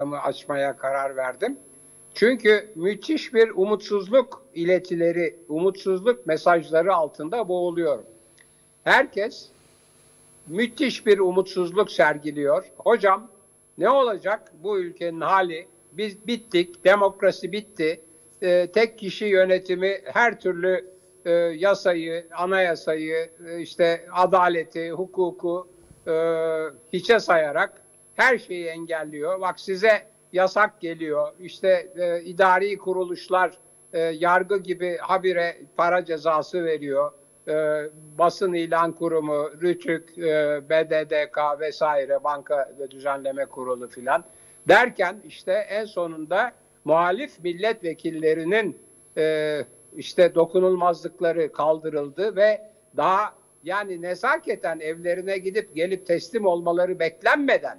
açmaya karar verdim. Çünkü müthiş bir umutsuzluk iletileri, umutsuzluk mesajları altında boğuluyorum. Herkes müthiş bir umutsuzluk sergiliyor. Hocam ne olacak bu ülkenin hali? Biz bittik, demokrasi bitti. Ee, tek kişi yönetimi her türlü e, yasayı, anayasayı, e, işte adaleti, hukuku e, hiçe sayarak her şeyi engelliyor. Bak size yasak geliyor. İşte e, idari kuruluşlar e, yargı gibi habire para cezası veriyor. E, basın ilan kurumu, RÜTÜK, e, BDDK vesaire banka ve düzenleme kurulu filan derken işte en sonunda muhalif milletvekillerinin e, işte dokunulmazlıkları kaldırıldı ve daha yani nezaketen evlerine gidip gelip teslim olmaları beklenmeden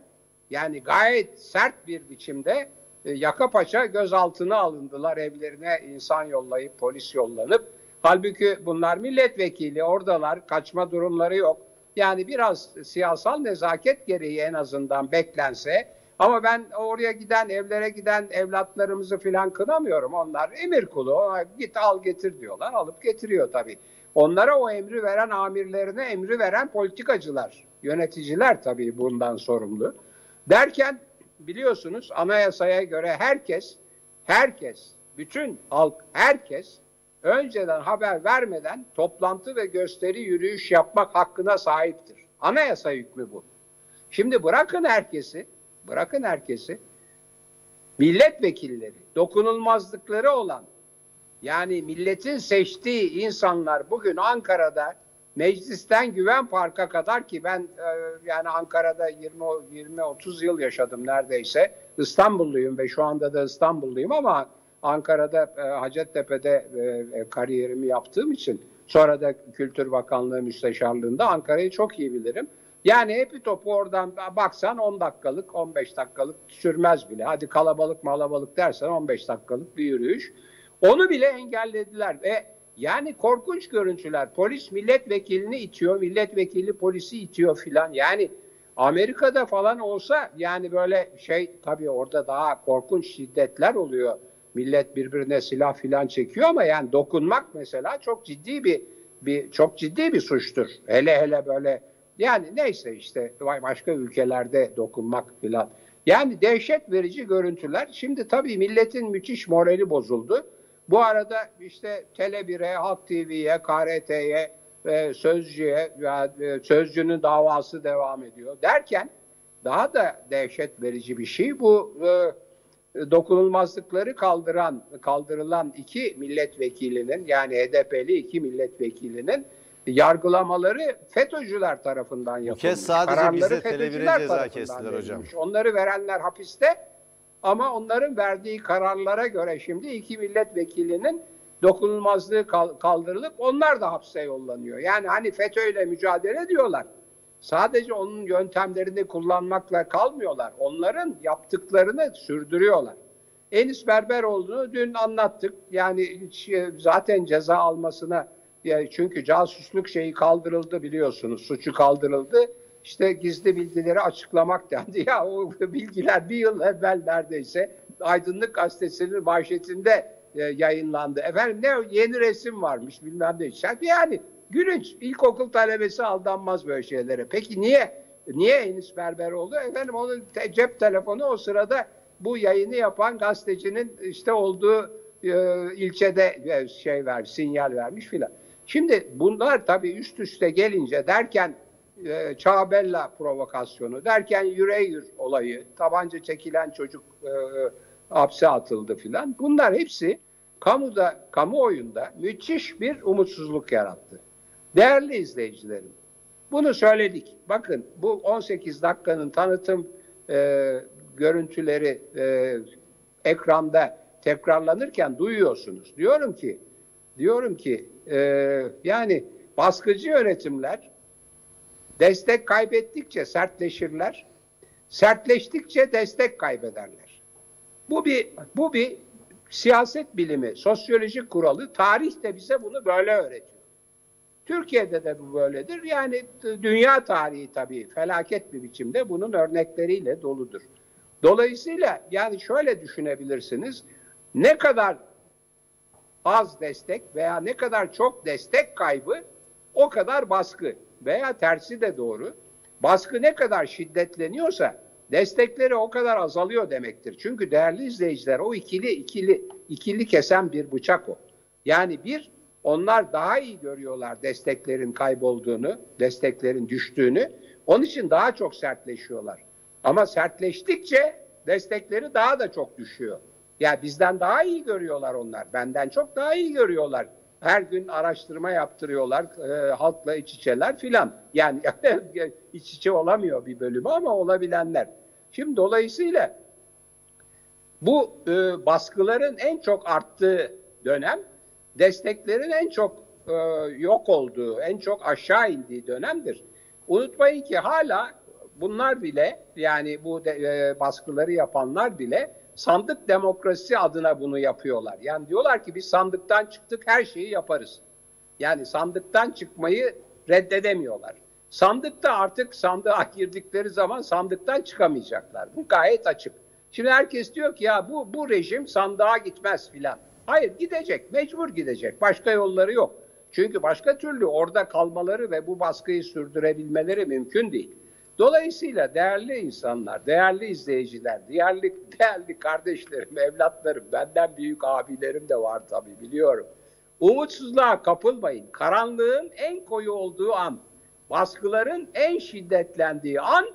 yani gayet sert bir biçimde e, yaka paça gözaltına alındılar evlerine insan yollayıp polis yollanıp. Halbuki bunlar milletvekili oradalar kaçma durumları yok. Yani biraz siyasal nezaket gereği en azından beklense ama ben oraya giden evlere giden evlatlarımızı filan kınamıyorum. Onlar emir kulu ona git al getir diyorlar alıp getiriyor tabii. Onlara o emri veren amirlerine emri veren politikacılar, yöneticiler tabii bundan sorumlu. Derken biliyorsunuz anayasaya göre herkes, herkes, bütün halk, herkes önceden haber vermeden toplantı ve gösteri yürüyüş yapmak hakkına sahiptir. Anayasa hükmü bu. Şimdi bırakın herkesi, bırakın herkesi, milletvekilleri, dokunulmazlıkları olan, yani milletin seçtiği insanlar bugün Ankara'da meclisten Güven Park'a kadar ki ben e, yani Ankara'da 20 20 30 yıl yaşadım neredeyse. İstanbulluyum ve şu anda da İstanbulluyum ama Ankara'da e, Hacettepe'de e, e, kariyerimi yaptığım için sonra da Kültür Bakanlığı Müsteşarlığında Ankara'yı çok iyi bilirim. Yani hepi topu oradan baksan 10 dakikalık, 15 dakikalık sürmez bile. Hadi kalabalık malabalık dersen 15 dakikalık bir yürüyüş. Onu bile engellediler ve yani korkunç görüntüler. Polis milletvekilini itiyor, milletvekili polisi itiyor filan. Yani Amerika'da falan olsa yani böyle şey tabii orada daha korkunç şiddetler oluyor. Millet birbirine silah filan çekiyor ama yani dokunmak mesela çok ciddi bir bir çok ciddi bir suçtur. Hele hele böyle yani neyse işte başka ülkelerde dokunmak filan. Yani dehşet verici görüntüler. Şimdi tabii milletin müthiş morali bozuldu. Bu arada işte Tele1'e, Halk TV'ye, KRT'ye, e, Sözcü'ye, e, Sözcü'nün davası devam ediyor. Derken daha da dehşet verici bir şey bu e, dokunulmazlıkları kaldıran kaldırılan iki milletvekilinin yani HDP'li iki milletvekilinin yargılamaları FETÖ'cüler tarafından yapılmış. Bu kez sadece Kararları bize Tele1'e ceza kestiler hocam. Onları verenler hapiste ama onların verdiği kararlara göre şimdi iki milletvekilinin dokunulmazlığı kaldırılıp onlar da hapse yollanıyor. Yani hani FETÖ ile mücadele ediyorlar. Sadece onun yöntemlerini kullanmakla kalmıyorlar. Onların yaptıklarını sürdürüyorlar. Enis Berberoğlu'nu dün anlattık. Yani e, zaten ceza almasına çünkü casusluk şeyi kaldırıldı biliyorsunuz. Suçu kaldırıldı işte gizli bilgileri açıklamak dendi. Ya o bilgiler bir yıl evvel neredeyse Aydınlık Gazetesi'nin manşetinde e, yayınlandı. Efendim ne yeni resim varmış bilmem ne. Yani gülünç. İlkokul talebesi aldanmaz böyle şeylere. Peki niye? Niye Enis Berber oldu? Efendim onun te- cep telefonu o sırada bu yayını yapan gazetecinin işte olduğu e, ilçede e, şey ver, sinyal vermiş filan. Şimdi bunlar tabii üst üste gelince derken e, Çağbella provokasyonu derken Yüreğir olayı, tabanca çekilen çocuk e, hapse atıldı filan. Bunlar hepsi kamuda, kamuoyunda müthiş bir umutsuzluk yarattı. Değerli izleyicilerim, bunu söyledik. Bakın bu 18 dakikanın tanıtım e, görüntüleri e, ekranda tekrarlanırken duyuyorsunuz. Diyorum ki, diyorum ki e, yani baskıcı yönetimler Destek kaybettikçe sertleşirler. Sertleştikçe destek kaybederler. Bu bir bu bir siyaset bilimi, sosyolojik kuralı. Tarih de bize bunu böyle öğretiyor. Türkiye'de de bu böyledir. Yani dünya tarihi tabii felaket bir biçimde bunun örnekleriyle doludur. Dolayısıyla yani şöyle düşünebilirsiniz. Ne kadar az destek veya ne kadar çok destek kaybı o kadar baskı veya tersi de doğru. Baskı ne kadar şiddetleniyorsa destekleri o kadar azalıyor demektir. Çünkü değerli izleyiciler o ikili ikili ikili kesen bir bıçak o. Yani bir onlar daha iyi görüyorlar desteklerin kaybolduğunu, desteklerin düştüğünü. Onun için daha çok sertleşiyorlar. Ama sertleştikçe destekleri daha da çok düşüyor. Ya bizden daha iyi görüyorlar onlar. Benden çok daha iyi görüyorlar. Her gün araştırma yaptırıyorlar. E, halkla iç içeler filan. Yani iç içe olamıyor bir bölümü ama olabilenler. Şimdi dolayısıyla bu e, baskıların en çok arttığı dönem desteklerin en çok e, yok olduğu, en çok aşağı indiği dönemdir. Unutmayın ki hala bunlar bile yani bu de, e, baskıları yapanlar bile sandık demokrasisi adına bunu yapıyorlar. Yani diyorlar ki biz sandıktan çıktık her şeyi yaparız. Yani sandıktan çıkmayı reddedemiyorlar. Sandıkta artık sandığa girdikleri zaman sandıktan çıkamayacaklar. Bu gayet açık. Şimdi herkes diyor ki ya bu bu rejim sandığa gitmez filan. Hayır gidecek, mecbur gidecek. Başka yolları yok. Çünkü başka türlü orada kalmaları ve bu baskıyı sürdürebilmeleri mümkün değil. Dolayısıyla değerli insanlar, değerli izleyiciler, değerli, değerli kardeşlerim, evlatlarım, benden büyük abilerim de var tabii biliyorum. Umutsuzluğa kapılmayın. Karanlığın en koyu olduğu an, baskıların en şiddetlendiği an,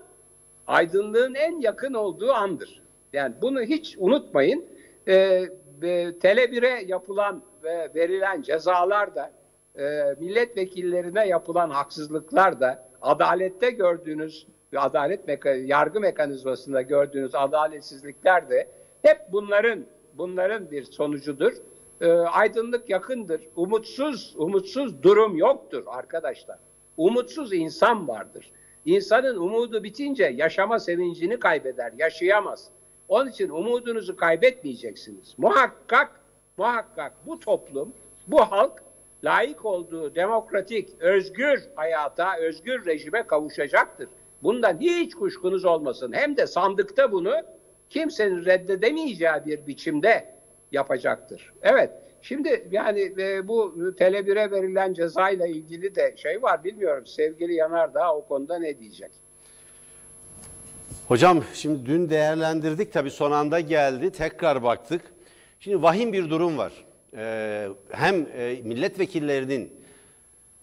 aydınlığın en yakın olduğu andır. Yani bunu hiç unutmayın. E, 1'e yapılan ve verilen cezalar da, e, milletvekillerine yapılan haksızlıklar da, adalette gördüğünüz adalet meka yargı mekanizmasında gördüğünüz adaletsizlikler de hep bunların bunların bir sonucudur. E, aydınlık yakındır. Umutsuz umutsuz durum yoktur arkadaşlar. Umutsuz insan vardır. İnsanın umudu bitince yaşama sevincini kaybeder, yaşayamaz. Onun için umudunuzu kaybetmeyeceksiniz. Muhakkak, muhakkak bu toplum, bu halk layık olduğu demokratik, özgür hayata, özgür rejime kavuşacaktır. Bundan hiç kuşkunuz olmasın. Hem de sandıkta bunu kimsenin reddedemeyeceği bir biçimde yapacaktır. Evet, şimdi yani e, bu Tele1'e verilen cezayla ilgili de şey var bilmiyorum. Sevgili Yanardağ o konuda ne diyecek? Hocam şimdi dün değerlendirdik tabii son anda geldi tekrar baktık. Şimdi vahim bir durum var. Ee, hem e, milletvekillerinin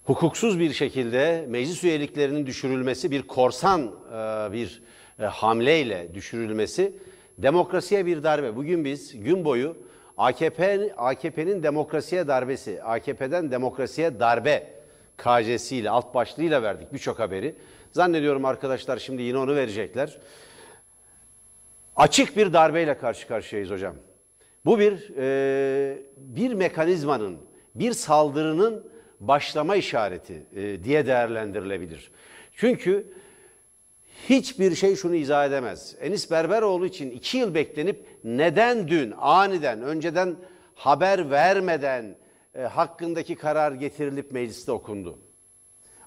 hukuksuz bir şekilde meclis üyeliklerinin düşürülmesi bir korsan e, bir e, hamleyle düşürülmesi demokrasiye bir darbe. Bugün biz gün boyu AKP AKP'nin demokrasiye darbesi, AKP'den demokrasiye darbe KC'siyle alt başlığıyla verdik birçok haberi. Zannediyorum arkadaşlar şimdi yine onu verecekler. Açık bir darbeyle karşı karşıyayız hocam. Bu bir e, bir mekanizmanın, bir saldırının başlama işareti e, diye değerlendirilebilir. Çünkü hiçbir şey şunu izah edemez. Enis Berberoğlu için iki yıl beklenip neden dün aniden, önceden haber vermeden e, hakkındaki karar getirilip mecliste okundu?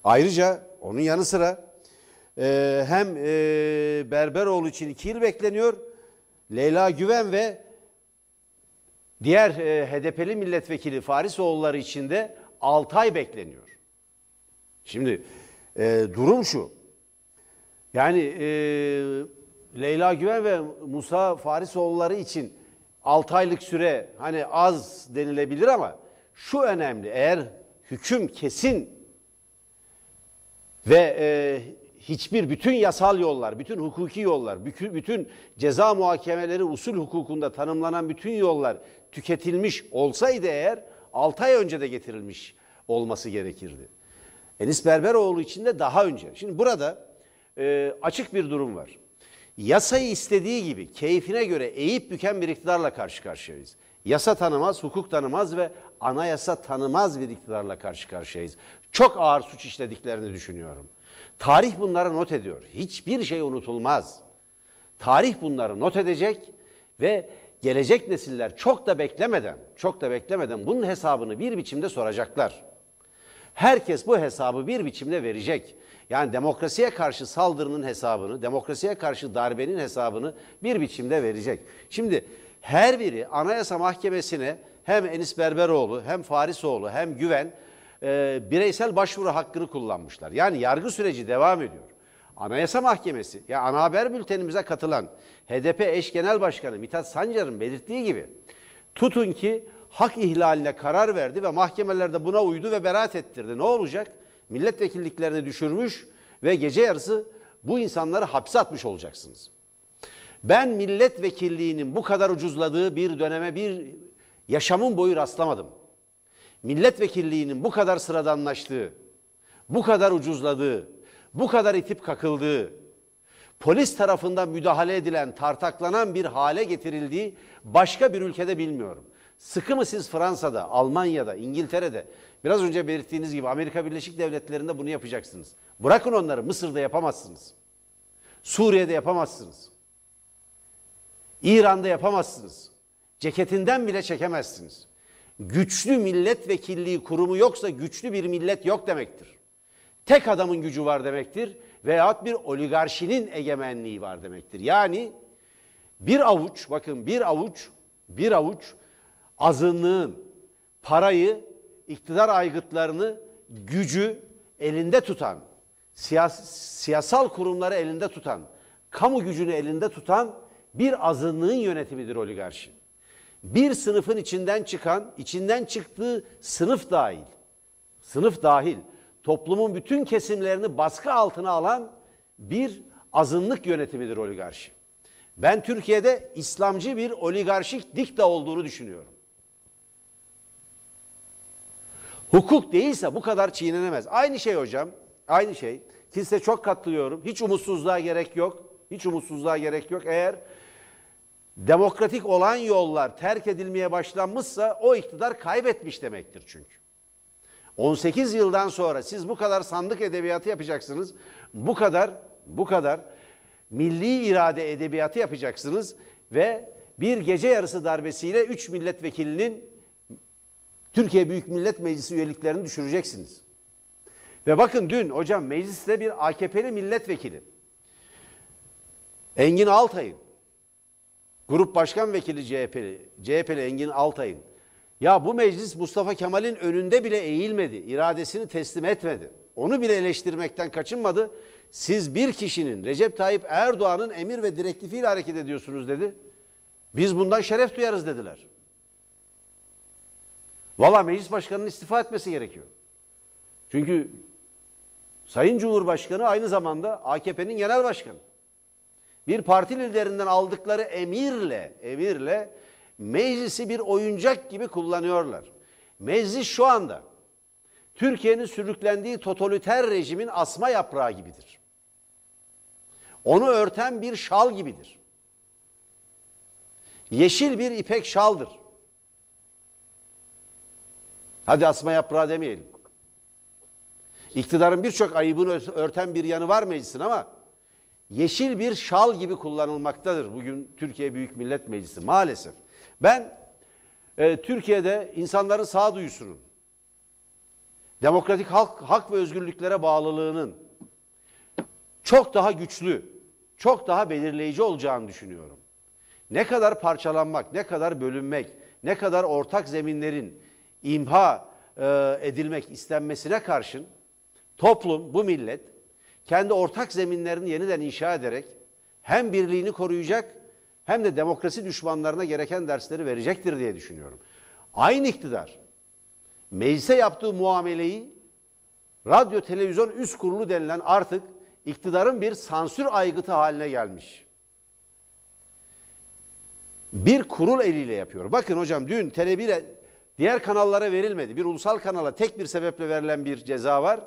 Ayrıca onun yanı sıra e, hem e, Berberoğlu için iki yıl bekleniyor. Leyla Güven ve diğer e, HDP'li milletvekili Farisoğulları için de 6 ay bekleniyor. Şimdi e, durum şu. Yani e, Leyla Güven ve Musa Farisoğulları için 6 aylık süre hani az denilebilir ama şu önemli. Eğer hüküm kesin ve e, hiçbir bütün yasal yollar, bütün hukuki yollar, bütün, ceza muhakemeleri usul hukukunda tanımlanan bütün yollar tüketilmiş olsaydı eğer 6 ay önce de getirilmiş olması gerekirdi. Enis Berberoğlu için de daha önce. Şimdi burada e, açık bir durum var. Yasayı istediği gibi keyfine göre eğip büken bir iktidarla karşı karşıyayız. Yasa tanımaz, hukuk tanımaz ve anayasa tanımaz bir iktidarla karşı karşıyayız. Çok ağır suç işlediklerini düşünüyorum. Tarih bunları not ediyor. Hiçbir şey unutulmaz. Tarih bunları not edecek ve gelecek nesiller çok da beklemeden, çok da beklemeden bunun hesabını bir biçimde soracaklar. Herkes bu hesabı bir biçimde verecek. Yani demokrasiye karşı saldırının hesabını, demokrasiye karşı darbenin hesabını bir biçimde verecek. Şimdi her biri Anayasa Mahkemesi'ne hem Enis Berberoğlu hem Farisoğlu hem Güven e, bireysel başvuru hakkını kullanmışlar. Yani yargı süreci devam ediyor. Anayasa Mahkemesi, ya ana haber bültenimize katılan HDP eş genel başkanı Mithat Sancar'ın belirttiği gibi tutun ki hak ihlaline karar verdi ve mahkemelerde buna uydu ve beraat ettirdi. Ne olacak? Milletvekilliklerini düşürmüş ve gece yarısı bu insanları hapse atmış olacaksınız. Ben milletvekilliğinin bu kadar ucuzladığı bir döneme bir yaşamın boyu rastlamadım. Milletvekilliğinin bu kadar sıradanlaştığı, bu kadar ucuzladığı, bu kadar itip kakıldığı, polis tarafından müdahale edilen, tartaklanan bir hale getirildiği başka bir ülkede bilmiyorum. Sıkı mı siz Fransa'da, Almanya'da, İngiltere'de, biraz önce belirttiğiniz gibi Amerika Birleşik Devletleri'nde bunu yapacaksınız. Bırakın onları Mısır'da yapamazsınız. Suriye'de yapamazsınız. İran'da yapamazsınız. Ceketinden bile çekemezsiniz. Güçlü milletvekilliği kurumu yoksa güçlü bir millet yok demektir. Tek adamın gücü var demektir veyahut bir oligarşinin egemenliği var demektir. Yani bir avuç, bakın bir avuç, bir avuç azınlığın parayı, iktidar aygıtlarını, gücü elinde tutan, siyas siyasal kurumları elinde tutan, kamu gücünü elinde tutan bir azınlığın yönetimidir oligarşi. Bir sınıfın içinden çıkan, içinden çıktığı sınıf dahil, sınıf dahil, toplumun bütün kesimlerini baskı altına alan bir azınlık yönetimidir oligarşi. Ben Türkiye'de İslamcı bir oligarşik dikta olduğunu düşünüyorum. Hukuk değilse bu kadar çiğnenemez. Aynı şey hocam, aynı şey. Size çok katılıyorum. Hiç umutsuzluğa gerek yok. Hiç umutsuzluğa gerek yok. Eğer demokratik olan yollar terk edilmeye başlanmışsa o iktidar kaybetmiş demektir çünkü. 18 yıldan sonra siz bu kadar sandık edebiyatı yapacaksınız. Bu kadar bu kadar milli irade edebiyatı yapacaksınız ve bir gece yarısı darbesiyle 3 milletvekilinin Türkiye Büyük Millet Meclisi üyeliklerini düşüreceksiniz. Ve bakın dün hocam mecliste bir AKP'li milletvekili Engin Altay'ın Grup Başkan Vekili CHP'li, CHP'li Engin Altay'ın ya bu meclis Mustafa Kemal'in önünde bile eğilmedi, iradesini teslim etmedi. Onu bile eleştirmekten kaçınmadı. Siz bir kişinin Recep Tayyip Erdoğan'ın emir ve direktifiyle hareket ediyorsunuz dedi. Biz bundan şeref duyarız dediler. Valla meclis başkanının istifa etmesi gerekiyor. Çünkü Sayın Cumhurbaşkanı aynı zamanda AKP'nin genel başkanı. Bir parti liderinden aldıkları emirle, emirle meclisi bir oyuncak gibi kullanıyorlar. Meclis şu anda Türkiye'nin sürüklendiği totaliter rejimin asma yaprağı gibidir. Onu örten bir şal gibidir. Yeşil bir ipek şaldır. Hadi asma yaprağı demeyelim. İktidarın birçok ayıbını örten bir yanı var meclisin ama yeşil bir şal gibi kullanılmaktadır bugün Türkiye Büyük Millet Meclisi maalesef. Ben e, Türkiye'de insanların sağduyusunun, demokratik hak, hak ve özgürlüklere bağlılığının çok daha güçlü, çok daha belirleyici olacağını düşünüyorum. Ne kadar parçalanmak, ne kadar bölünmek, ne kadar ortak zeminlerin imha e, edilmek istenmesine karşın toplum, bu millet kendi ortak zeminlerini yeniden inşa ederek hem birliğini koruyacak hem de demokrasi düşmanlarına gereken dersleri verecektir diye düşünüyorum. Aynı iktidar meclise yaptığı muameleyi radyo televizyon üst kurulu denilen artık iktidarın bir sansür aygıtı haline gelmiş. Bir kurul eliyle yapıyor. Bakın hocam dün Tele1'e diğer kanallara verilmedi. Bir ulusal kanala tek bir sebeple verilen bir ceza var.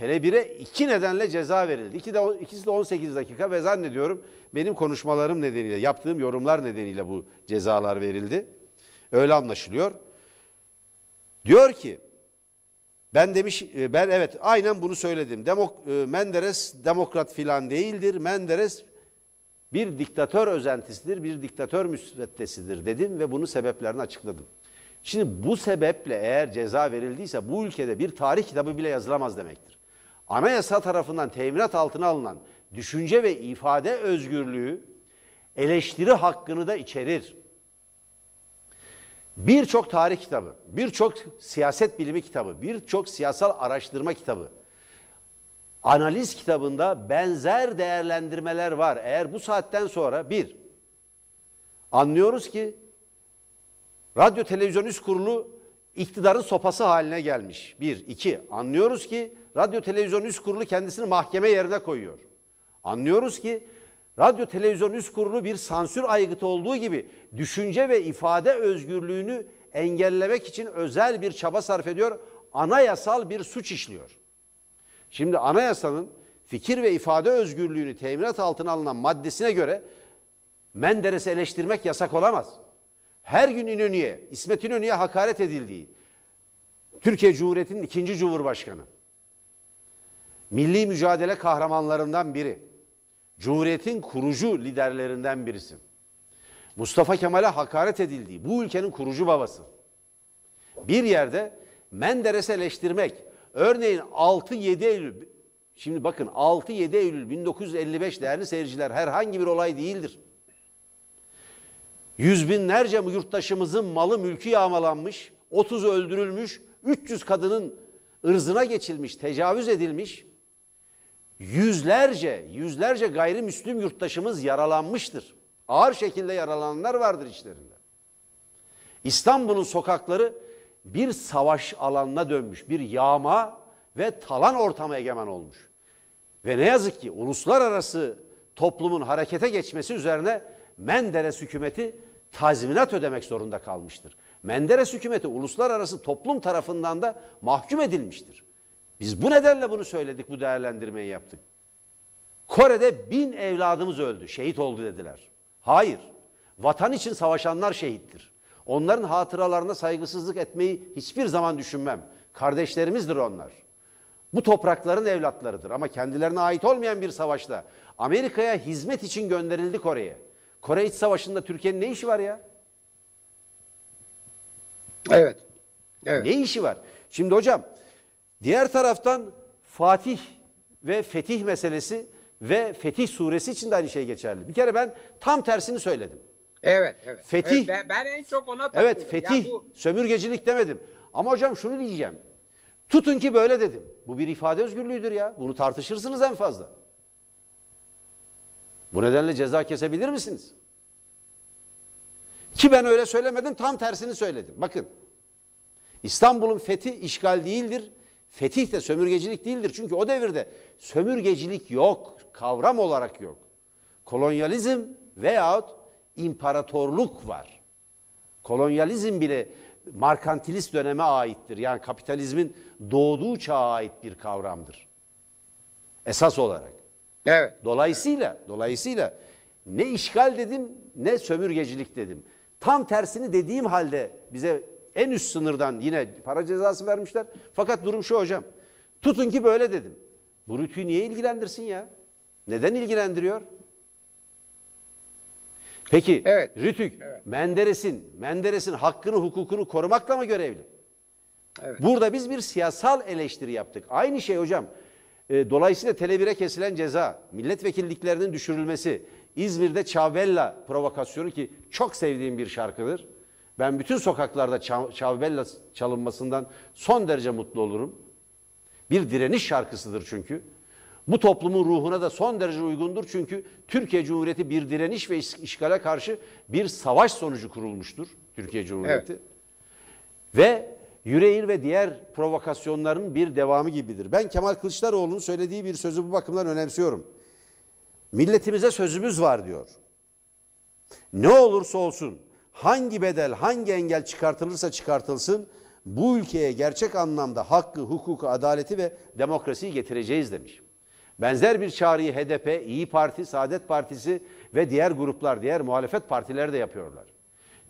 Tele1'e iki nedenle ceza verildi. İki de, ikisi de 18 dakika ve zannediyorum benim konuşmalarım nedeniyle, yaptığım yorumlar nedeniyle bu cezalar verildi. Öyle anlaşılıyor. Diyor ki, ben demiş, e, ben evet aynen bunu söyledim. Demok, e, Menderes demokrat filan değildir. Menderes bir diktatör özentisidir, bir diktatör müsveddesidir dedim ve bunun sebeplerini açıkladım. Şimdi bu sebeple eğer ceza verildiyse bu ülkede bir tarih kitabı bile yazılamaz demektir. Anayasa tarafından teminat altına alınan düşünce ve ifade özgürlüğü eleştiri hakkını da içerir. Birçok tarih kitabı, birçok siyaset bilimi kitabı, birçok siyasal araştırma kitabı, analiz kitabında benzer değerlendirmeler var. Eğer bu saatten sonra bir, anlıyoruz ki radyo televizyon üst kurulu iktidarın sopası haline gelmiş. Bir, iki, anlıyoruz ki radyo televizyon üst kurulu kendisini mahkeme yerine koyuyor. Anlıyoruz ki radyo televizyon üst kurulu bir sansür aygıtı olduğu gibi düşünce ve ifade özgürlüğünü engellemek için özel bir çaba sarf ediyor. Anayasal bir suç işliyor. Şimdi anayasanın fikir ve ifade özgürlüğünü teminat altına alınan maddesine göre Menderes'i eleştirmek yasak olamaz. Her gün İnönü'ye, İsmet İnönü'ye hakaret edildiği, Türkiye Cumhuriyeti'nin ikinci Cumhurbaşkanı, milli mücadele kahramanlarından biri, Cumhuriyet'in kurucu liderlerinden birisi. Mustafa Kemal'e hakaret edildiği, bu ülkenin kurucu babası. Bir yerde Menderes'i eleştirmek, örneğin 6-7 Eylül, şimdi bakın 6-7 Eylül 1955 değerli seyirciler herhangi bir olay değildir. Yüz binlerce yurttaşımızın malı mülkü yağmalanmış, 30 öldürülmüş, 300 kadının ırzına geçilmiş, tecavüz edilmiş, yüzlerce, yüzlerce gayrimüslim yurttaşımız yaralanmıştır. Ağır şekilde yaralananlar vardır içlerinde. İstanbul'un sokakları bir savaş alanına dönmüş, bir yağma ve talan ortamı egemen olmuş. Ve ne yazık ki uluslararası toplumun harekete geçmesi üzerine Menderes hükümeti tazminat ödemek zorunda kalmıştır. Menderes hükümeti uluslararası toplum tarafından da mahkum edilmiştir. Biz bu nedenle bunu söyledik, bu değerlendirmeyi yaptık. Kore'de bin evladımız öldü, şehit oldu dediler. Hayır, vatan için savaşanlar şehittir. Onların hatıralarına saygısızlık etmeyi hiçbir zaman düşünmem. Kardeşlerimizdir onlar. Bu toprakların evlatlarıdır ama kendilerine ait olmayan bir savaşta Amerika'ya hizmet için gönderildi Kore'ye. Kore İç Savaşı'nda Türkiye'nin ne işi var ya? Evet. Evet. Ne işi var? Şimdi hocam diğer taraftan Fatih ve Fetih meselesi ve Fetih suresi için de aynı şey geçerli. Bir kere ben tam tersini söyledim. Evet, evet. Fetih- Evet, ben, ben en çok ona takıldım. Evet fetih, Ya bu, sömürgecilik demedim. Ama hocam şunu diyeceğim. Tutun ki böyle dedim. Bu bir ifade özgürlüğüdür ya. Bunu tartışırsınız en fazla. Bu nedenle ceza kesebilir misiniz? Ki ben öyle söylemedim, tam tersini söyledim. Bakın. İstanbul'un fethi işgal değildir. Fetih de sömürgecilik değildir. Çünkü o devirde sömürgecilik yok. Kavram olarak yok. Kolonyalizm veyahut imparatorluk var. Kolonyalizm bile markantilist döneme aittir. Yani kapitalizmin doğduğu çağa ait bir kavramdır. Esas olarak. evet. Dolayısıyla, dolayısıyla ne işgal dedim ne sömürgecilik dedim. Tam tersini dediğim halde bize en üst sınırdan yine para cezası vermişler. Fakat durum şu hocam. Tutun ki böyle dedim. Bu rütüyü niye ilgilendirsin ya? Neden ilgilendiriyor? Peki Evet. Rütük Menderes'in Menderes'in hakkını hukukunu korumakla mı görevli? Evet. Burada biz bir siyasal eleştiri yaptık. Aynı şey hocam. E, dolayısıyla Tele1'e kesilen ceza, milletvekilliklerinin düşürülmesi, İzmir'de Çavbella provokasyonu ki çok sevdiğim bir şarkıdır. Ben bütün sokaklarda Çav- Çavbella çalınmasından son derece mutlu olurum. Bir direniş şarkısıdır çünkü. Bu toplumun ruhuna da son derece uygundur çünkü Türkiye Cumhuriyeti bir direniş ve iş- işgale karşı bir savaş sonucu kurulmuştur Türkiye Cumhuriyeti. Ve Yüreğir ve diğer provokasyonların bir devamı gibidir. Ben Kemal Kılıçdaroğlu'nun söylediği bir sözü bu bakımdan önemsiyorum. Milletimize sözümüz var diyor. Ne olursa olsun, hangi bedel, hangi engel çıkartılırsa çıkartılsın, bu ülkeye gerçek anlamda hakkı, hukuku, adaleti ve demokrasiyi getireceğiz demiş. Benzer bir çağrıyı HDP, İyi Parti, Saadet Partisi ve diğer gruplar, diğer muhalefet partileri de yapıyorlar.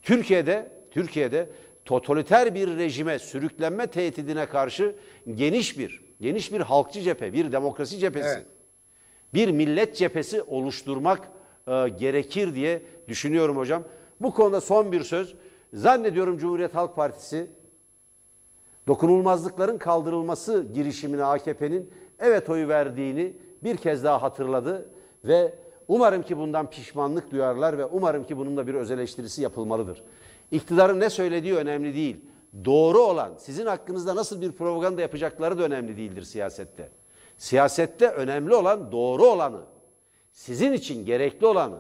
Türkiye'de, Türkiye'de totaliter bir rejime sürüklenme tehdidine karşı geniş bir, geniş bir halkçı cephe, bir demokrasi cephesi, Evet. bir millet cephesi oluşturmak e, gerekir diye düşünüyorum hocam. Bu konuda son bir söz. Zannediyorum Cumhuriyet Halk Partisi dokunulmazlıkların kaldırılması girişimine AKP'nin evet oyu verdiğini bir kez daha hatırladı ve umarım ki bundan pişmanlık duyarlar ve umarım ki bunun da bir öz eleştirisi yapılmalıdır. İktidarın ne söylediği önemli değil. Doğru olan, sizin hakkınızda nasıl bir propaganda yapacakları da önemli değildir siyasette. Siyasette önemli olan doğru olanı, sizin için gerekli olanı,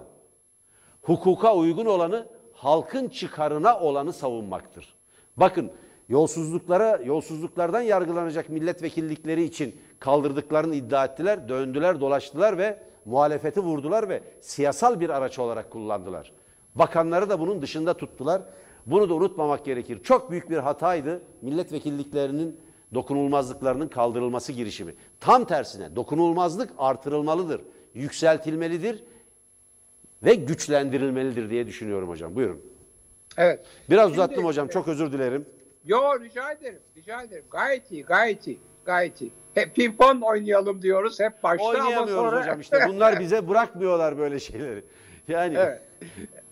hukuka uygun olanı, halkın çıkarına olanı savunmaktır. Bakın yolsuzluklara, yolsuzluklardan yargılanacak milletvekillikleri için kaldırdıklarını iddia ettiler, döndüler, dolaştılar ve muhalefeti vurdular ve siyasal bir araç olarak kullandılar. Bakanları da bunun dışında tuttular. Bunu da unutmamak gerekir. Çok büyük bir hataydı milletvekilliklerinin dokunulmazlıklarının kaldırılması girişimi. Tam tersine dokunulmazlık artırılmalıdır, yükseltilmelidir ve güçlendirilmelidir diye düşünüyorum hocam. Buyurun. Evet. Biraz Şimdi- uzattım hocam. Çok özür dilerim. Yo rica ederim. Rica ederim. Gayet iyi. Gayet iyi. Gayet iyi. Hep pimpon oynayalım diyoruz hep başta ama sonra... hocam işte. Bunlar bize bırakmıyorlar böyle şeyleri. Yani evet.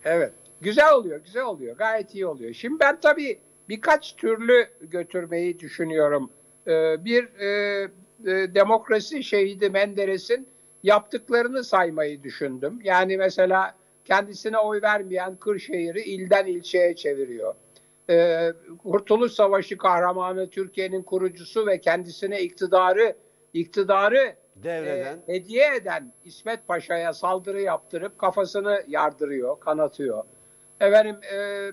Evet. Güzel oluyor. Güzel oluyor. Gayet iyi oluyor. Şimdi ben tabii birkaç türlü götürmeyi düşünüyorum. Ee, bir e, e, demokrasi şehidi Menderes'in yaptıklarını saymayı düşündüm. Yani mesela kendisine oy vermeyen Kırşehir'i ilden ilçeye çeviriyor. Ee, Kurtuluş Savaşı kahramanı Türkiye'nin kurucusu ve kendisine iktidarı iktidarı Devreden. e, hediye eden İsmet Paşa'ya saldırı yaptırıp kafasını yardırıyor, kanatıyor. Efendim e,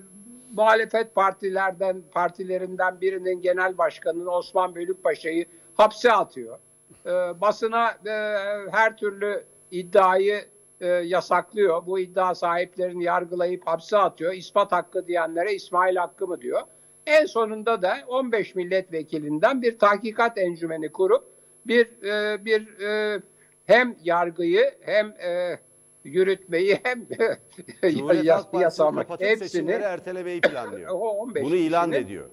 muhalefet partilerden partilerinden birinin genel başkanını Osman Bölükbaşı'yı hapse atıyor. E, basına e, her türlü iddiayı e, yasaklıyor. Bu iddia sahiplerini yargılayıp hapse atıyor. İspat hakkı diyenlere İsmail hakkı mı diyor. En sonunda da 15 milletvekilinden bir tahkikat encümeni kurup bir e, bir e, hem yargıyı hem e, yürütmeyi hem yas- yasamak hepsini ertelemeyi planlıyor. o 15 Bunu ilan ediyor.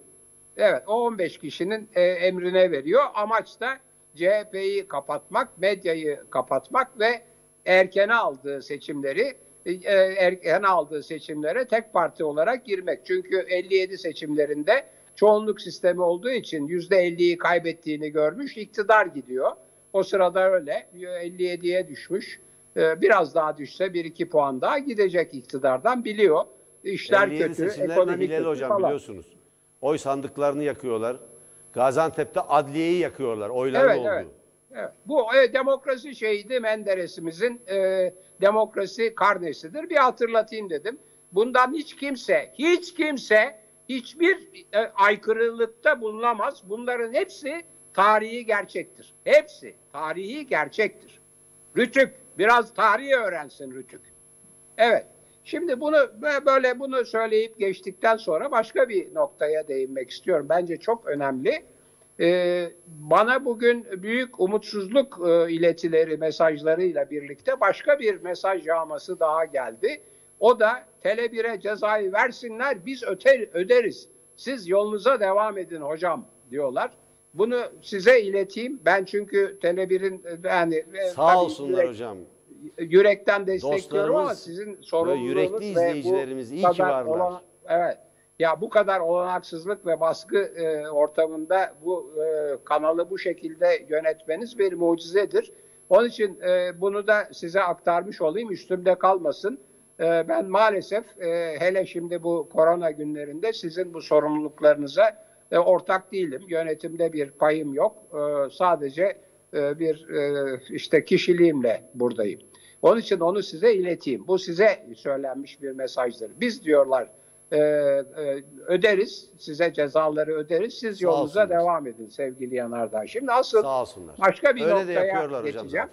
Evet o 15 kişinin e, emrine veriyor. Amaç da CHP'yi kapatmak, medyayı kapatmak ve erkene aldığı seçimleri e, erken aldığı seçimlere tek parti olarak girmek. Çünkü 57 seçimlerinde çoğunluk sistemi olduğu için %50'yi kaybettiğini görmüş, iktidar gidiyor. O sırada öyle 57'ye düşmüş. E, Biraz daha düşse 1-2 puan daha gidecek iktidardan biliyor. İşler 57 kötü, seçimlerde ekonomi Hilal kötü hocam falan. biliyorsunuz. Oy sandıklarını yakıyorlar. Gaziantep'te adliyeyi yakıyorlar. Oyların Evet, olduğu. evet. Evet. Bu e, demokrasi şehidi Menderes'imizin e, demokrasi karnesidir. Bir hatırlatayım dedim. Bundan hiç kimse, hiç kimse hiçbir e, aykırılıkta bulunamaz. Bunların hepsi tarihi gerçektir. Hepsi tarihi gerçektir. Rütük, biraz tarihi öğrensin Rütük. Evet. Şimdi bunu bö- böyle bunu söyleyip geçtikten sonra başka bir noktaya değinmek istiyorum. Bence çok önemli. Ee, bana bugün büyük umutsuzluk e, iletileri, mesajlarıyla birlikte başka bir mesaj yağması daha geldi. O da Tele1'e cezayı versinler, biz öter, öderiz. Siz yolunuza devam edin hocam diyorlar. Bunu size ileteyim. Ben çünkü Tele1'in e, yani e, Sağ olsunlar yürek- hocam. Yürekten destekliyorum ama sizin sorumluluğunuz yürekli izleyicilerimiz iyi ki varlar. olan- evet. Ya bu kadar olanaksızlık ve baskı e, ortamında bu e, kanalı bu şekilde yönetmeniz bir mucizedir. Onun için e, bunu da size aktarmış olayım, üstümde kalmasın. E, ben maalesef e, hele şimdi bu korona günlerinde sizin bu sorumluluklarınıza e, ortak değilim. Yönetimde bir payım yok. E, sadece e, bir e, işte kişiliğimle buradayım. Onun için onu size ileteyim. Bu size söylenmiş bir mesajdır. Biz diyorlar e, e, öderiz, size cezaları öderiz. Siz yolunuza olsunlar. devam edin sevgili Yanardağ. Şimdi asıl başka bir Öyle noktaya geçeceğim.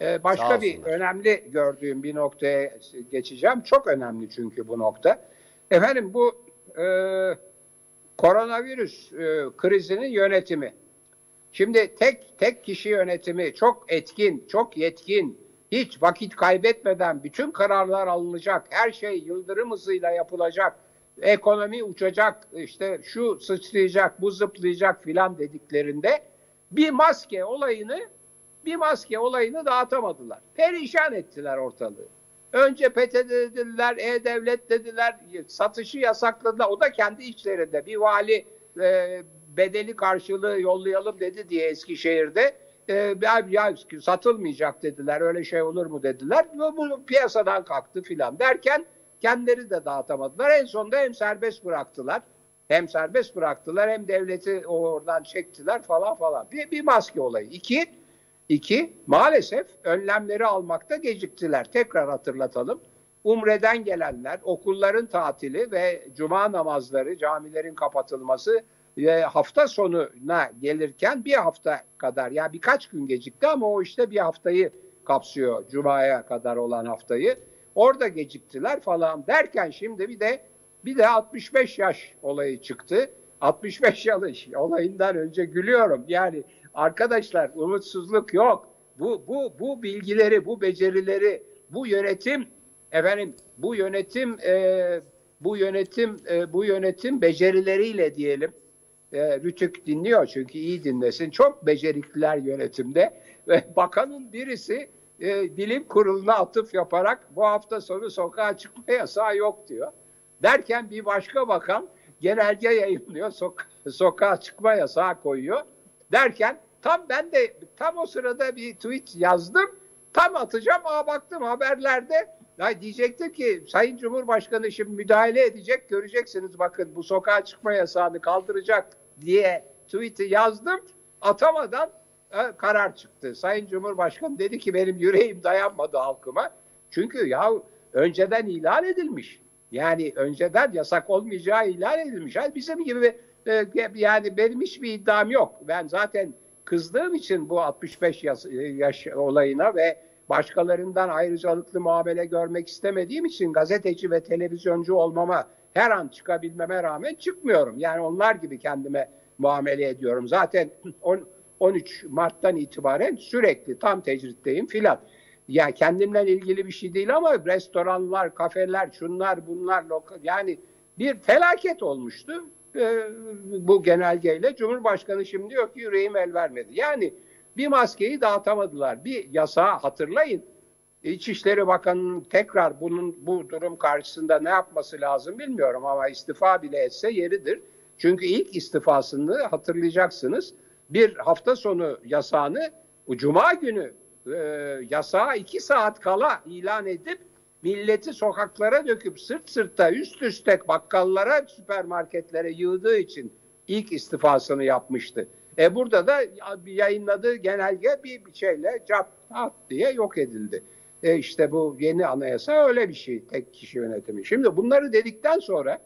Ee, başka bir önemli gördüğüm bir noktaya geçeceğim. Çok önemli çünkü bu nokta. Efendim bu e, koronavirüs e, krizinin yönetimi. Şimdi tek tek kişi yönetimi çok etkin, çok yetkin, hiç vakit kaybetmeden bütün kararlar alınacak, her şey yıldırım hızıyla yapılacak, ekonomi uçacak, işte şu sıçrayacak, bu zıplayacak filan dediklerinde bir maske olayını bir maske olayını dağıtamadılar. Perişan ettiler ortalığı. Önce PTT dediler, E-Devlet dediler, satışı yasakladılar. O da kendi içlerinde bir vali e, bedeli karşılığı yollayalım dedi diye Eskişehir'de e, ya, ya satılmayacak dediler, öyle şey olur mu dediler. Bu, bu piyasadan kalktı filan derken kendileri de dağıtamadılar. En sonunda hem serbest bıraktılar, hem serbest bıraktılar hem devleti oradan çektiler falan falan. Bir, bir maske olayı. İki, iki maalesef önlemleri almakta geciktiler. Tekrar hatırlatalım. Umre'den gelenler, okulların tatili ve cuma namazları, camilerin kapatılması ve hafta sonuna gelirken bir hafta kadar ya yani birkaç gün gecikti ama o işte bir haftayı kapsıyor cumaya kadar olan haftayı. Orada geciktiler falan derken şimdi bir de bir de 65 yaş olayı çıktı. 65 yaş olayından önce gülüyorum. Yani arkadaşlar umutsuzluk yok. Bu bu bu bilgileri, bu becerileri, bu yönetim efendim bu yönetim e, bu yönetim e, bu yönetim becerileriyle diyelim e, Rütük dinliyor çünkü iyi dinlesin. Çok becerikliler yönetimde ve bakanın birisi e, bilim kuruluna atıf yaparak bu hafta sonu sokağa çıkma yasağı yok diyor. Derken bir başka bakan genelge yayınlıyor, soka sokağa çıkma yasağı koyuyor. Derken tam ben de tam o sırada bir tweet yazdım. Tam atacağım ama baktım haberlerde ya diyecekti ki Sayın Cumhurbaşkanı şimdi müdahale edecek göreceksiniz bakın bu sokağa çıkma yasağını kaldıracak diye tweet'i yazdım. Atamadan e, karar çıktı. Sayın Cumhurbaşkanı dedi ki benim yüreğim dayanmadı halkıma. Çünkü ya önceden ilan edilmiş. Yani önceden yasak olmayacağı ilan edilmiş. Yani bizim gibi e, yani benim hiçbir iddiam yok. Ben zaten kızdığım için bu 65 yaş, yaş olayına ve başkalarından ayrıcalıklı muamele görmek istemediğim için gazeteci ve televizyoncu olmama her an çıkabilmeme rağmen çıkmıyorum. Yani onlar gibi kendime muamele ediyorum. Zaten 10, 13 Mart'tan itibaren sürekli tam tecritteyim filan. Ya kendimle ilgili bir şey değil ama restoranlar, kafeler, şunlar, bunlar yani bir felaket olmuştu e, bu genelgeyle. Cumhurbaşkanı şimdi diyor ki yüreğim el vermedi. Yani bir maskeyi dağıtamadılar. Bir yasağı hatırlayın. İçişleri Bakanı'nın tekrar bunun bu durum karşısında ne yapması lazım bilmiyorum ama istifa bile etse yeridir. Çünkü ilk istifasını hatırlayacaksınız. Bir hafta sonu yasağını Cuma günü e, yasağı iki saat kala ilan edip milleti sokaklara döküp sırt sırta üst üste bakkallara süpermarketlere yığdığı için ilk istifasını yapmıştı. E burada da yayınladığı genelge bir şeyle cap diye yok edildi. E işte bu yeni anayasa öyle bir şey tek kişi yönetimi. Şimdi bunları dedikten sonra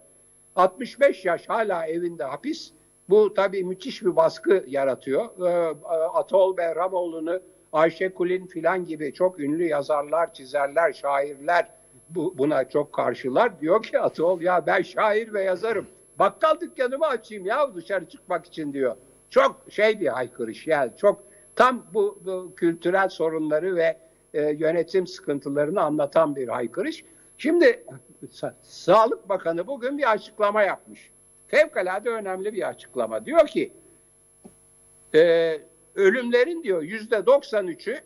65 yaş hala evinde hapis. Bu tabii müthiş bir baskı yaratıyor. E, Atol Behramoğlu'nu Ayşe Kulin filan gibi çok ünlü yazarlar, çizerler, şairler bu, buna çok karşılar. Diyor ki Atol ya ben şair ve yazarım. Bakkal dükkanımı açayım ya dışarı çıkmak için diyor. Çok şey bir haykırış yani çok tam bu, bu kültürel sorunları ve e, yönetim sıkıntılarını anlatan bir haykırış. Şimdi Sa Sağlık Bakanı bugün bir açıklama yapmış. Fevkalade önemli bir açıklama. Diyor ki e, ölümlerin diyor yüzde 93'ü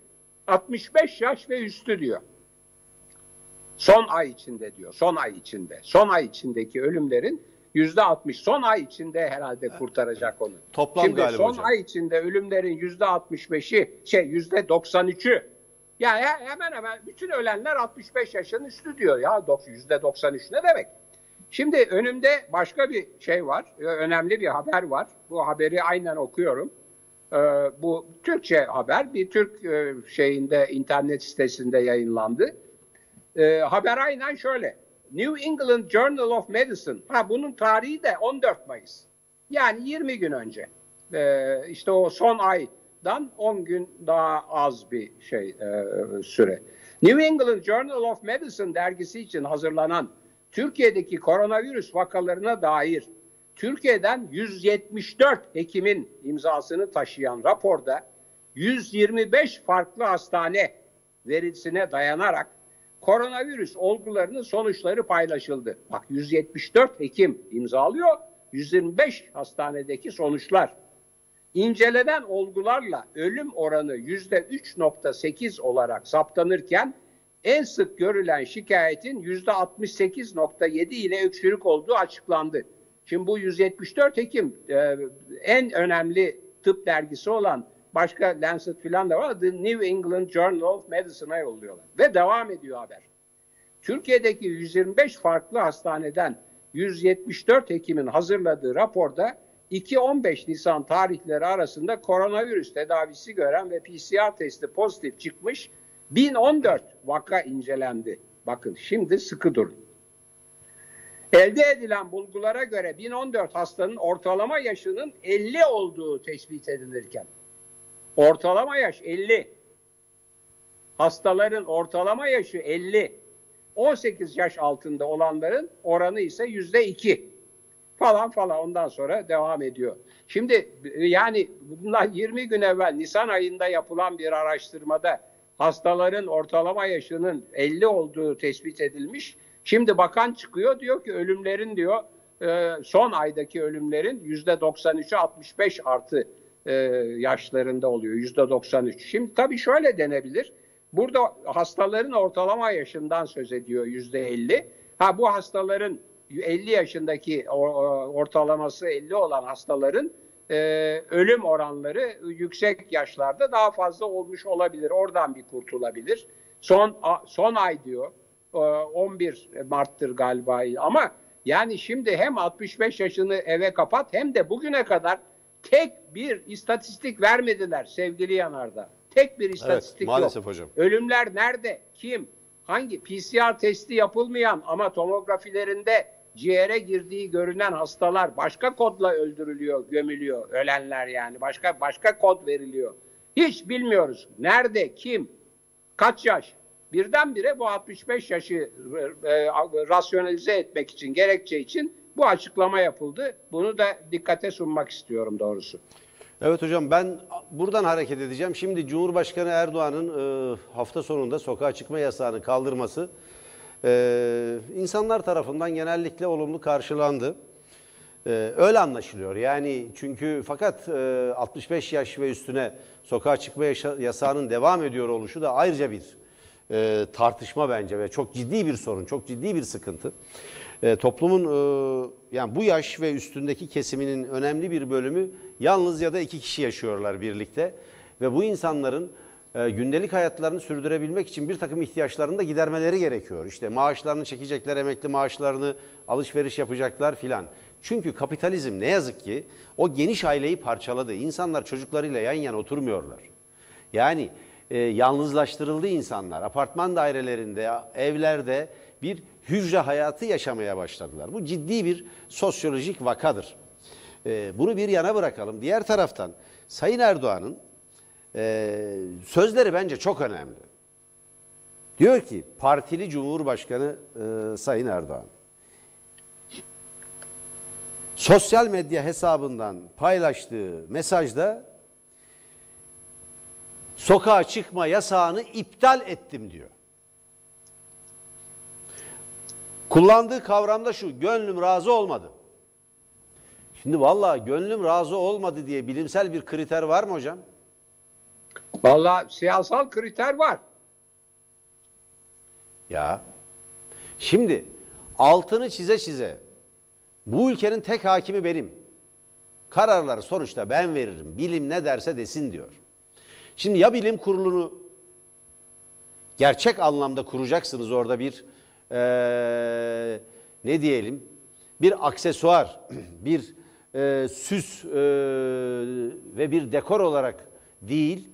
65 yaş ve üstü diyor. Son ay içinde diyor. Son ay içinde. Son ay içindeki ölümlerin yüzde 60 son ay içinde herhalde kurtaracak onu. Toplam Şimdi galiba son hocam. ay içinde ölümlerin yüzde 65'i şey yüzde 93'ü yani hemen hemen bütün ölenler 65 yaşın üstü diyor ya yüzde 93 ne demek? Şimdi önümde başka bir şey var. Önemli bir haber var. Bu haberi aynen okuyorum. Ee, bu Türkçe haber. Bir Türk e, şeyinde internet sitesinde yayınlandı. Haber aynen şöyle. New England Journal of Medicine. Ha bunun tarihi de 14 Mayıs. Yani 20 gün önce. İşte o son aydan 10 gün daha az bir şey e, süre. New England Journal of Medicine dergisi için hazırlanan Türkiye'deki koronavirüs vakalarına dair Türkiye'den 174 hekimin imzasını taşıyan raporda 125 farklı hastane verisine dayanarak koronavirüs olgularının sonuçları paylaşıldı. Bak 174 hekim imzalıyor, 125 hastanedeki sonuçlar. İncelenen olgularla ölüm oranı %3.8 olarak saptanırken en sık görülen şikayetin %68.7 ile öksürük olduğu açıklandı. Şimdi bu 174 Ekim e, en önemli tıp dergisi olan Başka Lancet falan da var. The New England Journal of Medicine'a yolluyorlar. Ve devam ediyor haber. Türkiye'deki 125 farklı hastaneden 174 hekimin hazırladığı raporda 2-15 Nisan tarihleri arasında koronavirüs tedavisi gören ve PCR testi pozitif çıkmış 1014 vaka incelendi. Bakın şimdi sıkı durun. Elde edilen bulgulara göre 1014 hastanın ortalama yaşının 50 olduğu tespit edilirken ortalama yaş 50. Hastaların ortalama yaşı 50. 18 yaş altında olanların oranı ise yüzde 2 falan falan ondan sonra devam ediyor. Şimdi yani bundan 20 gün evvel Nisan ayında yapılan bir araştırmada hastaların ortalama yaşının 50 olduğu tespit edilmiş. Şimdi bakan çıkıyor diyor ki ölümlerin diyor e, son aydaki ölümlerin yüzde 93'ü 65 artı e, yaşlarında oluyor yüzde 93. Şimdi tabii şöyle denebilir. Burada hastaların ortalama yaşından söz ediyor yüzde 50. Ha bu hastaların 50 yaşındaki ortalaması 50 olan hastaların e, ölüm oranları yüksek yaşlarda daha fazla olmuş olabilir. Oradan bir kurtulabilir. Son son ay diyor 11 Mart'tır galiba ama yani şimdi hem 65 yaşını eve kapat hem de bugüne kadar tek bir istatistik vermediler sevgili Yanar'da. Tek bir istatistik evet, maalesef yok. hocam. Ölümler nerede? Kim? Hangi? PCR testi yapılmayan ama tomografilerinde ciğere girdiği görünen hastalar başka kodla öldürülüyor, gömülüyor. Ölenler yani. Başka başka kod veriliyor. Hiç bilmiyoruz. Nerede? Kim? Kaç yaş? Birdenbire bu 65 yaşı e, e, rasyonalize etmek için, gerekçe için bu açıklama yapıldı. Bunu da dikkate sunmak istiyorum doğrusu. Evet hocam ben buradan hareket edeceğim. Şimdi Cumhurbaşkanı Erdoğan'ın e, hafta sonunda sokağa çıkma yasağını kaldırması e, insanlar tarafından genellikle olumlu karşılandı. E, öyle anlaşılıyor. Yani çünkü fakat e, 65 yaş ve üstüne sokağa çıkma yasağının devam ediyor oluşu da ayrıca bir e, tartışma bence ve çok ciddi bir sorun, çok ciddi bir sıkıntı. E, toplumun e, yani bu yaş ve üstündeki kesiminin önemli bir bölümü yalnız ya da iki kişi yaşıyorlar birlikte ve bu insanların e, gündelik hayatlarını sürdürebilmek için bir takım ihtiyaçlarını da gidermeleri gerekiyor. İşte maaşlarını çekecekler, emekli maaşlarını alışveriş yapacaklar filan. Çünkü kapitalizm ne yazık ki o geniş aileyi parçaladı. İnsanlar çocuklarıyla yan yana oturmuyorlar. Yani e, yalnızlaştırıldı insanlar. Apartman dairelerinde, evlerde bir hücre hayatı yaşamaya başladılar. Bu ciddi bir sosyolojik vakadır. E, bunu bir yana bırakalım. Diğer taraftan Sayın Erdoğan'ın e, sözleri bence çok önemli. Diyor ki partili Cumhurbaşkanı e, Sayın Erdoğan sosyal medya hesabından paylaştığı mesajda sokağa çıkma yasağını iptal ettim diyor. Kullandığı kavramda şu, gönlüm razı olmadı. Şimdi vallahi gönlüm razı olmadı diye bilimsel bir kriter var mı hocam? Vallahi siyasal kriter var. Ya şimdi altını çize çize bu ülkenin tek hakimi benim. Kararları sonuçta ben veririm. Bilim ne derse desin diyor. Şimdi ya bilim kurulunu gerçek anlamda kuracaksınız orada bir ee, ne diyelim bir aksesuar, bir e, süs e, ve bir dekor olarak değil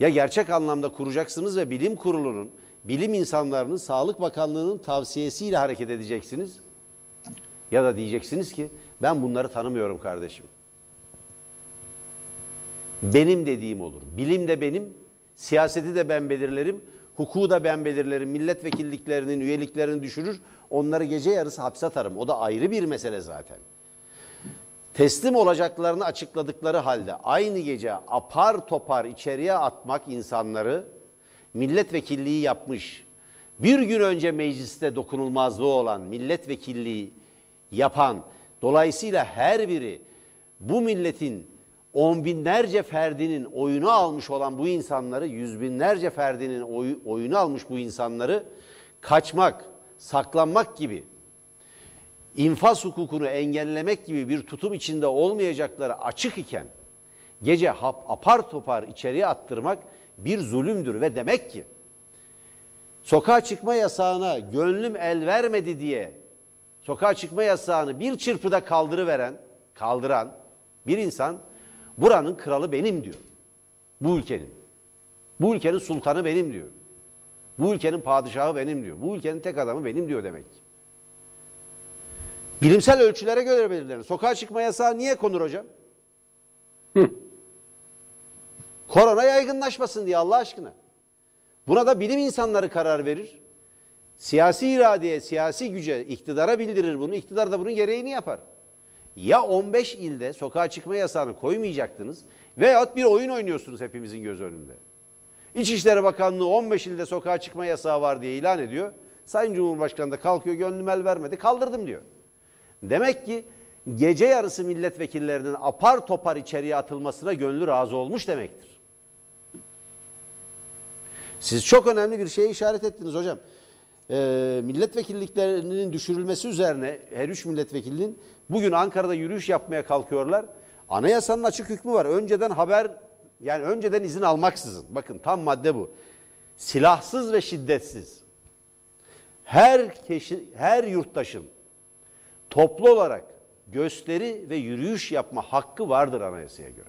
ya gerçek anlamda kuracaksınız ve bilim kurulunun, bilim insanlarının, Sağlık Bakanlığı'nın tavsiyesiyle hareket edeceksiniz. Ya da diyeceksiniz ki ben bunları tanımıyorum kardeşim. Benim dediğim olur. Bilim de benim, siyaseti de ben belirlerim, hukuku da ben belirlerim. Milletvekilliklerinin üyeliklerini düşürür, onları gece yarısı hapse atarım. O da ayrı bir mesele zaten. Teslim olacaklarını açıkladıkları halde aynı gece apar topar içeriye atmak insanları milletvekilliği yapmış, bir gün önce mecliste dokunulmazlığı olan milletvekilliği yapan, dolayısıyla her biri bu milletin on binlerce ferdinin oyunu almış olan bu insanları, yüz binlerce ferdinin oy, oyunu almış bu insanları kaçmak, saklanmak gibi, infaz hukukunu engellemek gibi bir tutum içinde olmayacakları açık iken, gece hap, apar topar içeriye attırmak bir zulümdür ve demek ki sokağa çıkma yasağına gönlüm el vermedi diye sokağa çıkma yasağını bir çırpıda kaldırıveren, kaldıran bir insan buranın kralı benim diyor. Bu ülkenin. Bu ülkenin sultanı benim diyor. Bu ülkenin padişahı benim diyor. Bu ülkenin tek adamı benim diyor demek. Bilimsel ölçülere göre belirlenir. Sokağa çıkma yasağı niye konur hocam? Korona yaygınlaşmasın diye Allah aşkına. Buna da bilim insanları karar verir. Siyasi iradeye, siyasi güce, iktidara bildirir bunu. İktidar da bunun gereğini yapar. Ya 15 ilde sokağa çıkma yasağını koymayacaktınız veyahut bir oyun oynuyorsunuz hepimizin göz önünde. İçişleri Bakanlığı 15 ilde sokağa çıkma yasağı var diye ilan ediyor. Sayın Cumhurbaşkanı da kalkıyor gönlüm el vermedi kaldırdım diyor. Demek ki gece yarısı milletvekillerinin apar topar içeriye atılmasına gönlü razı olmuş demektir. Siz çok önemli bir şeye işaret ettiniz hocam. Ee, milletvekilliklerinin düşürülmesi üzerine her üç milletvekilinin bugün Ankara'da yürüyüş yapmaya kalkıyorlar. Anayasanın açık hükmü var. Önceden haber yani önceden izin almaksızın. Bakın tam madde bu. Silahsız ve şiddetsiz. Her kişi, her yurttaşın toplu olarak gösteri ve yürüyüş yapma hakkı vardır anayasaya göre.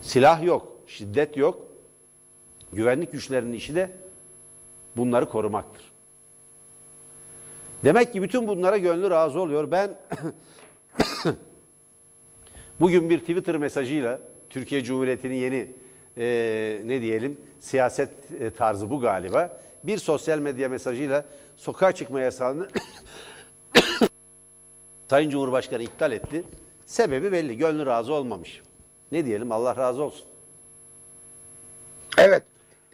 Silah yok, şiddet yok. Güvenlik güçlerinin işi de bunları korumaktır. Demek ki bütün bunlara gönlü razı oluyor. Ben bugün bir Twitter mesajıyla Türkiye Cumhuriyeti'nin yeni e, ne diyelim siyaset e, tarzı bu galiba. Bir sosyal medya mesajıyla sokağa çıkma yasağını Sayın Cumhurbaşkanı iptal etti. Sebebi belli. Gönlü razı olmamış. Ne diyelim? Allah razı olsun. Evet.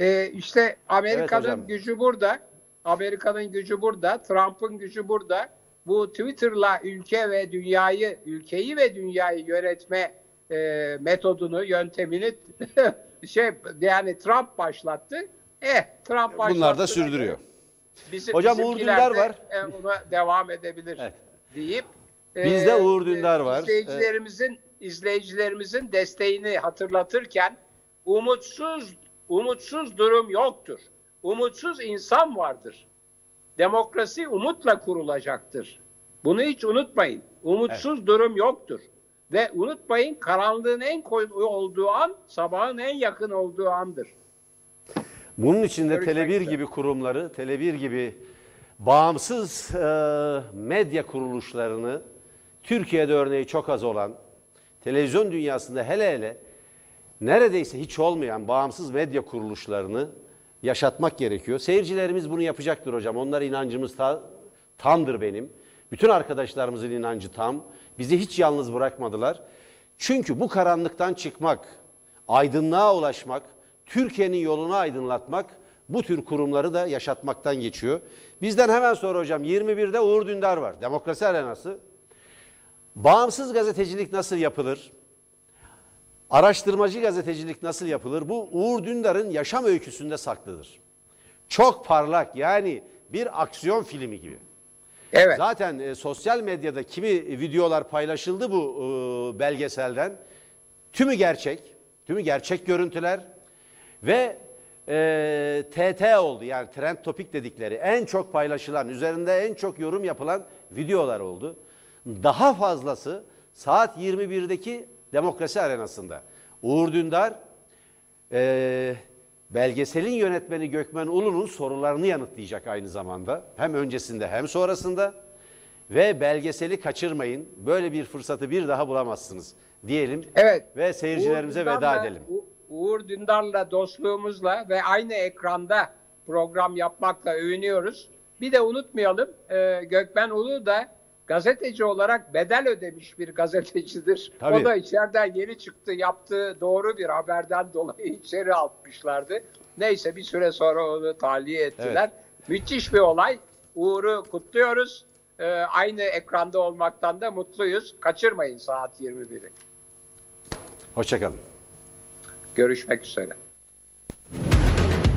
Ee, işte Amerika'nın Evet gücü burada. Amerika'nın gücü burada. Trump'ın gücü burada. Bu Twitter'la ülke ve dünyayı, ülkeyi ve dünyayı yönetme e, metodunu, yöntemini şey yani Trump başlattı. Eh Trump başlattı. Bunlar da sürdürüyor. Bizim, Hocam Uğur Dündar var. e, ona devam edebilir Evet. deyip Bizde e, Uğur Dündar e, var. İzleyicilerimizin izleyicilerimizin desteğini hatırlatırken umutsuz umutsuz durum yoktur. Umutsuz insan vardır. Demokrasi umutla kurulacaktır. Bunu hiç unutmayın. Umutsuz durum yoktur. Ve unutmayın karanlığın en koyu olduğu an sabahın en yakın olduğu andır. Bunun için de Görüşmek Tele1 üzere. gibi kurumları, Tele1 gibi bağımsız e, medya kuruluşlarını Türkiye'de örneği çok az olan, televizyon dünyasında hele hele neredeyse hiç olmayan bağımsız medya kuruluşlarını yaşatmak gerekiyor. Seyircilerimiz bunu yapacaktır hocam. Onlar inancımız ta, tamdır benim. Bütün arkadaşlarımızın inancı tam. Bizi hiç yalnız bırakmadılar. Çünkü bu karanlıktan çıkmak, aydınlığa ulaşmak, Türkiye'nin yolunu aydınlatmak bu tür kurumları da yaşatmaktan geçiyor. Bizden hemen sonra hocam 21'de Uğur Dündar var. Demokrasi Arenası. Bağımsız gazetecilik nasıl yapılır? Araştırmacı gazetecilik nasıl yapılır? Bu Uğur Dündar'ın yaşam öyküsünde saklıdır. Çok parlak yani bir aksiyon filmi gibi. Evet. Zaten e, sosyal medyada kimi videolar paylaşıldı bu e, belgeselden. Tümü gerçek, tümü gerçek görüntüler ve e, TT oldu yani trend topik dedikleri en çok paylaşılan, üzerinde en çok yorum yapılan videolar oldu. Daha fazlası saat 21'deki demokrasi arenasında. Uğur Dündar e, belgeselin yönetmeni Gökmen Ulu'nun sorularını yanıtlayacak aynı zamanda. Hem öncesinde hem sonrasında. Ve belgeseli kaçırmayın. Böyle bir fırsatı bir daha bulamazsınız diyelim. Evet. Ve seyircilerimize Uğur veda edelim. U- Uğur Dündar'la dostluğumuzla ve aynı ekranda program yapmakla övünüyoruz. Bir de unutmayalım e, Gökmen Ulu da gazeteci olarak bedel ödemiş bir gazetecidir. Tabii. O da içeriden yeni çıktı yaptığı doğru bir haberden dolayı içeri atmışlardı. Neyse bir süre sonra onu tahliye ettiler. Müthiş bir olay. Uğur'u kutluyoruz. E, aynı ekranda olmaktan da mutluyuz. Kaçırmayın saat 21'i. Hoşçakalın. Görüşmek üzere.